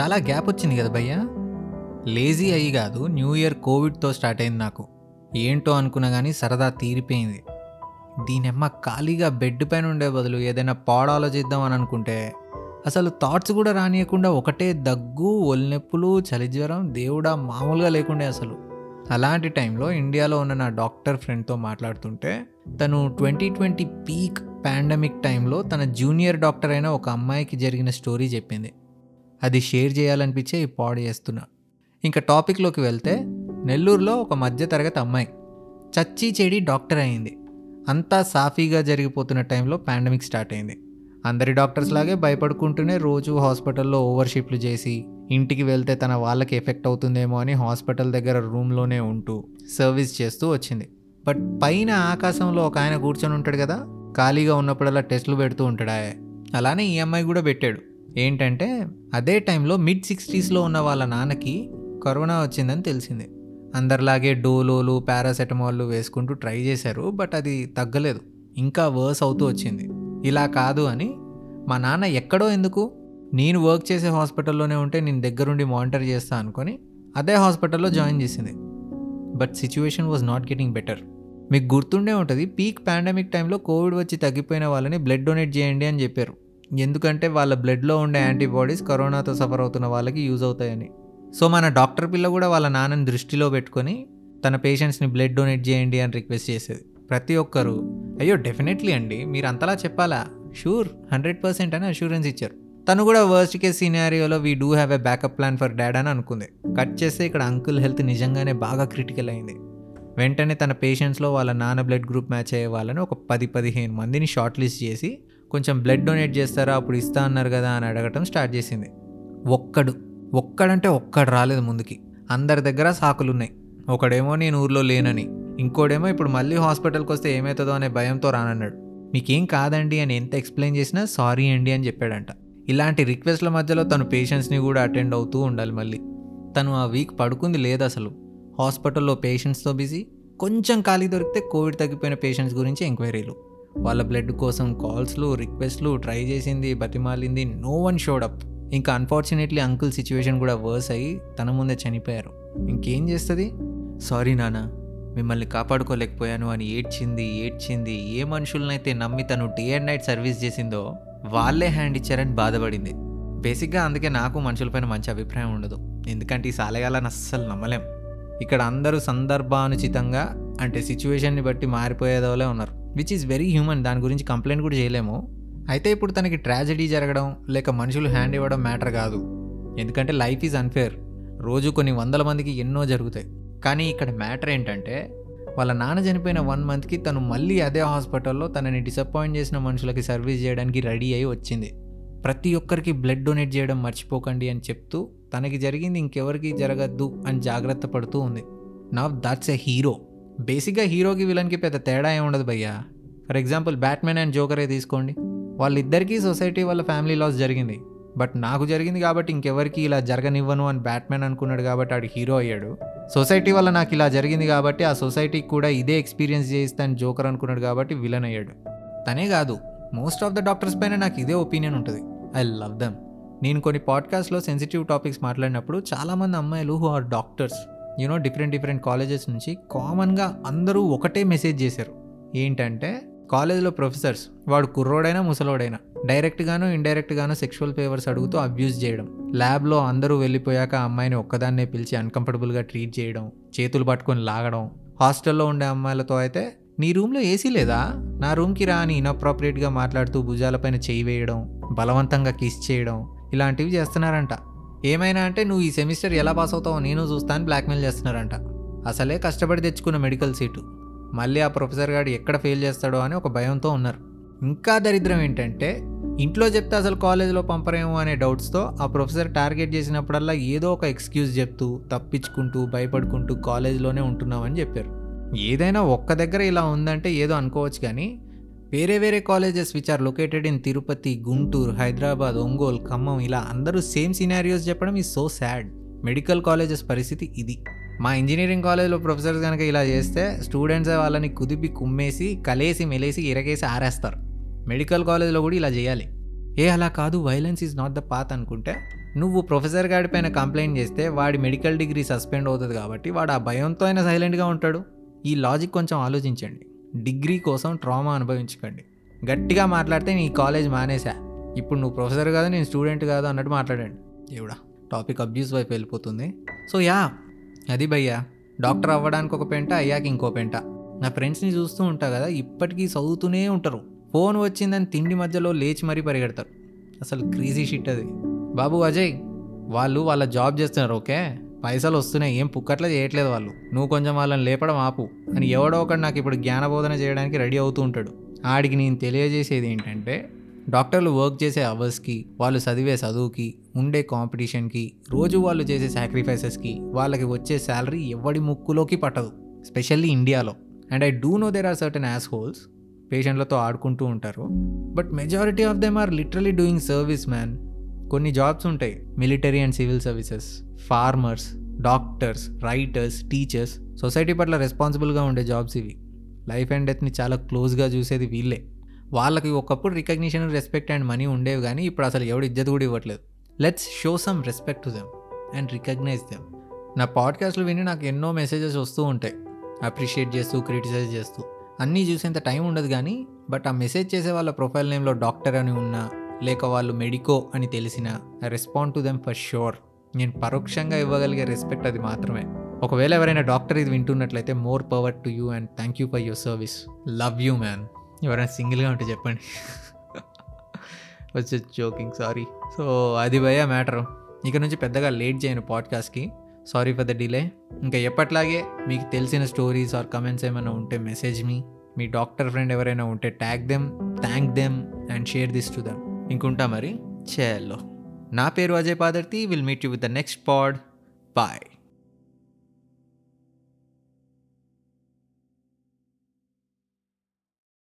చాలా గ్యాప్ వచ్చింది కదా భయ్యా? లేజీ అయ్యి కాదు న్యూ ఇయర్ కోవిడ్తో స్టార్ట్ అయింది నాకు. ఏంటో అనుకున్నా కానీ సరదా తీరిపోయింది. దీనమ్మ ఖాళీగా బెడ్ పైన ఉండే బదులు ఏదైనా పాడ ఆలోచిద్దాం అని అనుకుంటే అసలు థాట్స్ కూడా రానియకుండా ఒకటే దగ్గు ఒలినొప్పులు చలి జ్వరం దేవుడా మామూలుగా లేకుండే అసలు. అలాంటి టైంలో ఇండియాలో ఉన్న నా డాక్టర్ ఫ్రెండ్తో మాట్లాడుతుంటే తను ట్వంటీ ట్వంటీ పీక్ పాండమిక్ టైంలో తన జూనియర్ డాక్టర్ అయిన ఒక అమ్మాయికి జరిగిన స్టోరీ చెప్పింది. అది షేర్ చేయాలనిపించే ఈ పాడ్ చేస్తున్నా. ఇంకా టాపిక్లోకి వెళ్తే నెల్లూరులో ఒక మధ్యతరగతి అమ్మాయి చచ్చి చెడి డాక్టర్ అయింది. అంతా సాఫీగా జరిగిపోతున్న టైంలో పాండమిక్ స్టార్ట్ అయింది. అందరి డాక్టర్స్ లాగే భయపడుకుంటూనే రోజు హాస్పిటల్లో ఓవర్షిప్లు చేసి ఇంటికి వెళ్తే తన వాళ్ళకి ఎఫెక్ట్ అవుతుందేమో అని హాస్పిటల్ దగ్గర రూమ్లోనే ఉంటూ సర్వీస్ చేస్తూ వచ్చింది. బట్ పైన ఆకాశంలో ఒక ఆయన కూర్చొని ఉంటాడు కదా ఖాళీగా ఉన్నప్పుడల్లా టెస్టులు పెడుతూ ఉంటాడా అలానే ఈ అమ్మాయి కూడా పెట్టాడు. ఏంటంటే అదే టైంలో మిడ్ సిక్స్టీస్లో ఉన్న వాళ్ళ నాన్నకి కరోనా వచ్చిందని తెలిసింది. అందరిలాగే డోలోలు పారాసెటమాల్లు వేసుకుంటూ ట్రై చేశారు బట్ అది తగ్గలేదు. ఇంకా వర్స్ అవుతూ వచ్చింది. ఇలా కాదు అని మా నాన్న ఎక్కడో ఎందుకు నేను వర్క్ చేసే హాస్పిటల్లోనే ఉంటే నేను దగ్గరుండి మానిటర్ చేస్తా అనుకొని అదే హాస్పిటల్లో జాయిన్ చేసింది. But situation was not getting better. మీకు గుర్తుండే ఉంటుంది పీక్ పాండమిక్ టైంలో కోవిడ్ వచ్చి తగ్గిపోయిన వాళ్ళని బ్లడ్ డొనేట్ చేయండి అని చెప్పారు. ఎందుకంటే వాళ్ళ బ్లడ్లో ఉండే యాంటీబాడీస్ కరోనాతో సఫర్ అవుతున్న వాళ్ళకి యూజ్ అవుతాయని. సో మన డాక్టర్ పిల్ల కూడా వాళ్ళ నాన్నని దృష్టిలో పెట్టుకొని తన పేషెంట్స్ని బ్లడ్ డొనేట్ చేయండి అని రిక్వెస్ట్ చేసేది. ప్రతి ఒక్కరు. అయ్యో డెఫినెట్లీ అండి. మీరు అంతలా చెప్పాలా? షూర్. హండ్రెడ్ పర్సెంట్ అని అష్యూరెన్స్ ఇచ్చారు. తను కూడా worst case సినారియోలో we do have a backup plan for dad అని అనుకుంది. కట్ చేస్తే ఇక్కడ అంకుల్ హెల్త్ నిజంగానే బాగా క్రిటికల్ అయింది. వెంటనే తన పేషెంట్స్లో వాళ్ళ నాన్న బ్లడ్ గ్రూప్ మ్యాచ్ అయ్యే వాళ్ళని ఒక పది పదిహేను మందిని షార్ట్ లిస్ట్ చేసి కొంచెం బ్లడ్ డొనేట్ చేస్తారా అప్పుడు ఇస్తా అన్నారు కదా అని అడగటం స్టార్ట్ చేసింది. ఒక్కడు ఒక్కడంటే ఒక్కడు రాలేదు ముందుకి. అందరి దగ్గర సాకులు ఉన్నాయి ఒకడేమో నేను ఊర్లో లేనని ఇంకోడేమో ఇప్పుడు మళ్ళీ హాస్పిటల్కి వస్తే ఏమవుతుందో అనే భయంతో రానన్నాడు. మీకేం కాదండి అని ఎంత ఎక్స్ప్లెయిన్ చేసినా సారీ అండి అని చెప్పాడంట. ఇలాంటి రిక్వెస్ట్ల మధ్యలో తను పేషెంట్స్ని కూడా అటెండ్ అవుతూ ఉండాలి మళ్ళీ. తను ఆ వీక్ పడుకుంది లేదు అసలు హాస్పిటల్లో పేషెంట్స్తో బిజీ. కొంచెం ఖాళీ దొరికితే కోవిడ్ తగ్గిపోయిన పేషెంట్స్ గురించి ఎంక్వైరీలు. వాళ్ళ బ్లడ్ కోసం కాల్స్లు రిక్వెస్ట్లు ట్రై చేసింది బతిమాలింది నో వన్ షోడ్ అప్ ఇంకా అన్ఫార్చునేట్లీ అంకుల్ సిచ్యువేషన్ కూడా వర్స్ అయ్యి తన ముందే చనిపోయారు. ఇంకేం చేస్తుంది? సారీ నాన్న మిమ్మల్ని కాపాడుకోలేకపోయాను అని ఏడ్చింది ఏడ్చింది ఏ మనుషులనైతే నమ్మి తను డే అండ్ నైట్ సర్వీస్ చేసిందో వాళ్ళే హ్యాండ్ ఇచ్చారని బాధపడింది. బేసిక్గా అందుకే నాకు మనుషులపైన మంచి అభిప్రాయం ఉండదు. ఎందుకంటే ఈ సాలయాలను అస్సలు నమ్మలేం. ఇక్కడ అందరూ సందర్భానుచితంగా అంటే సిచ్యువేషన్ని బట్టి మారిపోయేదోలే ఉన్నారు. విచ్ ఈస్ వెరీ హ్యూమన్ దాని గురించి కంప్లైంట్ కూడా చేయలేము. అయితే ఇప్పుడు తనకి ట్రాజడీ జరగడం లేక మనుషులు హ్యాండ్ ఇవ్వడం మ్యాటర్ కాదు. ఎందుకంటే లైఫ్ ఈజ్ అన్ఫేర్ రోజు కొన్ని వందల మందికి ఎన్నో జరుగుతాయి. కానీ ఇక్కడ మ్యాటర్ ఏంటంటే వాళ్ళ నాన్న చనిపోయిన వన్ మంత్కి తను మళ్ళీ అదే హాస్పిటల్లో తనని డిసప్పాయింట్ చేసిన మనుషులకి సర్వీస్ చేయడానికి రెడీ అయి వచ్చింది. ప్రతి ఒక్కరికి బ్లడ్ డొనేట్ చేయడం మర్చిపోకండి అని చెప్తూ తనకి జరిగింది ఇంకెవరికి జరగద్దు అని జాగ్రత్త పడుతూ ఉంది. నవ్ దాట్స్ ఎ హీరో బేసిక్గా హీరోకి విలన్కి పెద్ద తేడా ఏమి ఉండదు భయ్యా. ఫర్ ఎగ్జాంపుల్ బ్యాట్మెన్ అండ్ జోకరే తీసుకోండి. వాళ్ళిద్దరికీ సొసైటీ వాళ్ళ ఫ్యామిలీ లాస్ జరిగింది. బట్ నాకు జరిగింది కాబట్టి ఇంకెవరికి ఇలా జరగనివ్వను అని బ్యాట్మెన్ అనుకున్నాడు కాబట్టి ఆడు హీరో అయ్యాడు. సొసైటీ వల్ల నాకు ఇలా జరిగింది కాబట్టి ఆ సొసైటీకి కూడా ఇదే ఎక్స్పీరియన్స్ చేయిస్తాను జోకర్ అనుకున్నాడు కాబట్టి విలన్ అయ్యాడు. తనే కాదు మోస్ట్ ఆఫ్ ద డాక్టర్స్ పైన నాకు ఇదే ఒపీనియన్ ఉంటుంది. I love them. నేను కొన్ని పాడ్కాస్ట్లో సెన్సిటివ్ టాపిక్స్ మాట్లాడినప్పుడు చాలామంది అమ్మాయిలు who are doctors. You know different different colleges నుంచి కామన్గా అందరూ ఒకటే మెసేజ్ చేశారు. ఏంటంటే కాలేజ్లో ప్రొఫెసర్స్ వాడు కుర్రోడైనా ముసలోడైనా డైరెక్ట్గాను ఇండైరెక్ట్గాను సెక్షువల్ ఫేవర్స్ అడుగుతూ అబ్యూస్ చేయడం ల్యాబ్లో అందరూ వెళ్ళిపోయాక అమ్మాయిని ఒక్కదాన్నే పిలిచి అన్కంఫర్టబుల్గా ట్రీట్ చేయడం చేతులు పట్టుకొని లాగడం హాస్టల్లో ఉండే అమ్మాయిలతో అయితే నీ రూమ్లో ఏసీ లేదా? నా రూమ్కి రా అని ఇన్అప్రాపరియేట్గా మాట్లాడుతూ భుజాలపైన చేయి వేయడం బలవంతంగా కిస్ చేయడం ఇలాంటివి చేస్తున్నారంట. ఏమైనా అంటే నువ్వు ఈ సెమిస్టర్ ఎలా పాస్ అవుతావో నేను చూస్తాను బ్లాక్మెయిల్ చేస్తున్నారంట. అసలే కష్టపడి తెచ్చుకున్న మెడికల్ సీటు. మళ్ళీ ఆ ప్రొఫెసర్ గారు ఎక్కడ ఫెయిల్ చేస్తాడో అని ఒక భయంతో ఉన్నారు. ఇంకా దరిద్రం ఏంటంటే ఇంట్లో చెప్తే అసలు కాలేజీలో పంపరేమో అనే డౌట్స్తో ఆ ప్రొఫెసర్ టార్గెట్ చేసినప్పుడల్లా ఏదో ఒక ఎక్స్క్యూజ్ చెప్తూ తప్పించుకుంటూ భయపడుకుంటూ కాలేజీలోనే ఉంటున్నామని చెప్పారు. ఏదైనా ఒక్క దగ్గర ఇలా ఉందంటే ఏదో అనుకోవచ్చు కానీ వేరే వేరే colleges which are located in Tirupati Guntur Hyderabad Ongole Khammam ఇలా అందరూ సేమ్ సినారియోస్ చెప్పడం ఈ సో సాడ్ మెడికల్ కాలేజెస్ పరిస్థితి ఇది. మా ఇంజనీరింగ్ కాలేజ్లో ప్రొఫెసర్స్ కనుక ఇలా చేస్తే స్టూడెంట్స్ వాళ్ళని కుదిపి కుమ్మేసి కలేసి మెలేసి ఇరగేసి ఆరేస్తారు. మెడికల్ కాలేజ్లో కూడా ఇలా చేయాలి. ఏ అలా కాదు violence is not the path అనుకుంటే నువ్వు ప్రొఫెసర్ గాడి పైన కంప్లైంట్ చేస్తే వాడి మెడికల్ డిగ్రీ సస్పెండ్ అవుతుంది కాబట్టి వాడు ఆ భయంతో అయినా సైలెంట్గా ఉంటాడు. ఈ లాజిక్ కొంచెం ఆలోచించండి. డిగ్రీ కోసం ట్రామా అనుభవించకండి. గట్టిగా మాట్లాడితే నీ కాలేజ్ మానేసా ఇప్పుడు నువ్వు ప్రొఫెసర్ కాదు నేను స్టూడెంట్ కాదు అన్నట్టు మాట్లాడండి. దేవుడా టాపిక్ అబ్యూస్ వైపు వెళ్ళిపోతుంది. సో యా అది భయ్యా. డాక్టర్ అవ్వడానికి ఒక పెంట అయ్యాక ఇంకో పెంట. నా ఫ్రెండ్స్ని చూస్తూ ఉంటా కదా ఇప్పటికీ చదువుతూనే ఉంటారు. ఫోన్ వచ్చిందని తిండి మధ్యలో లేచి మరీ పరిగెడతారు. అసలు క్రీజీ షిట్ అది. బాబు అజయ్ వాళ్ళు వాళ్ళ జాబ్ చేస్తున్నారు ఓకే? పైసలు వస్తున్నాయి ఏం పుక్కట్లా చేయట్లేదు వాళ్ళు. నువ్వు కొంచెం వాళ్ళని లేపడం ఆపు. అని ఎవడో ఒకడు నాకు ఇప్పుడు జ్ఞానబోధన చేయడానికి రెడీ అవుతూ ఉంటాడు. ఆడికి నేను తెలియజేసేది ఏంటంటే డాక్టర్లు వర్క్ చేసే అవర్స్కి వాళ్ళు చదివే చదువుకి ఉండే కాంపిటీషన్కి రోజు వాళ్ళు చేసే సాక్రిఫైసెస్కి వాళ్ళకి వచ్చే శాలరీ ఎవడి ముక్కులోకి పట్టదు. స్పెషల్లీ ఇండియాలో. And I do know there are certain assholes పేషెంట్లతో ఆడుకుంటూ ఉంటారు. But majority of them are literally doing service man. కొన్ని జాబ్స్ ఉంటాయి. Military and civil services farmers doctors writers teachers. Society పట్ల రెస్పాన్సిబుల్గా ఉండే జాబ్స్ ఇవి. లైఫ్ అండ్ డెత్ని చాలా క్లోజ్గా చూసేది వీళ్ళే. వాళ్ళకి ఒకప్పుడు రికగ్నిషన్ రెస్పెక్ట్ అండ్ మనీ ఉండేవి కానీ ఇప్పుడు అసలు ఎవడు ఇజ్జత్ కూడా ఇవ్వట్లేదు. Let's show some respect to them and recognise them. నా పాడ్కాస్ట్లు విని నాకు ఎన్నో మెసేజెస్ వస్తూ ఉంటాయి. అప్రిషియేట్ చేస్తూ క్రిటిసైజ్ చేస్తూ. అన్నీ చూసేంత టైం ఉండదు కానీ బట్ ఆ మెసేజ్ చేసే వాళ్ళ ప్రొఫైల్ నేమ్లో డాక్టర్ అని ఉన్నా లేక వాళ్ళు మెడికో అని తెలిసిన respond to them for sure నేను పరోక్షంగా ఇవ్వగలిగే రెస్పెక్ట్ అది మాత్రమే. ఒకవేళ ఎవరైనా డాక్టర్ ఇది వింటున్నట్లయితే more power to you and thank you for your service love you man ఎవరైనా సింగిల్గా ఉంటే చెప్పండి. వచ్చి జోకింగ్ సారీ సో అది భయ మ్యాటర్ ఇక నుంచి పెద్దగా లేట్ చేయను పాడ్కాస్ట్కి సారీ ఫర్ ద డిలే ఇంకా ఎప్పట్లాగే మీకు తెలిసిన స్టోరీస్ ఆర్ కమెంట్స్ ఏమైనా ఉంటే మెసేజ్ మీ మీ డాక్టర్ ఫ్రెండ్ ఎవరైనా ఉంటే tag them thank them and share this to them ఇంకుంటా మరి. చేయాలో నా పేరు Ajay Padarthi. Will meet you with the next pod bye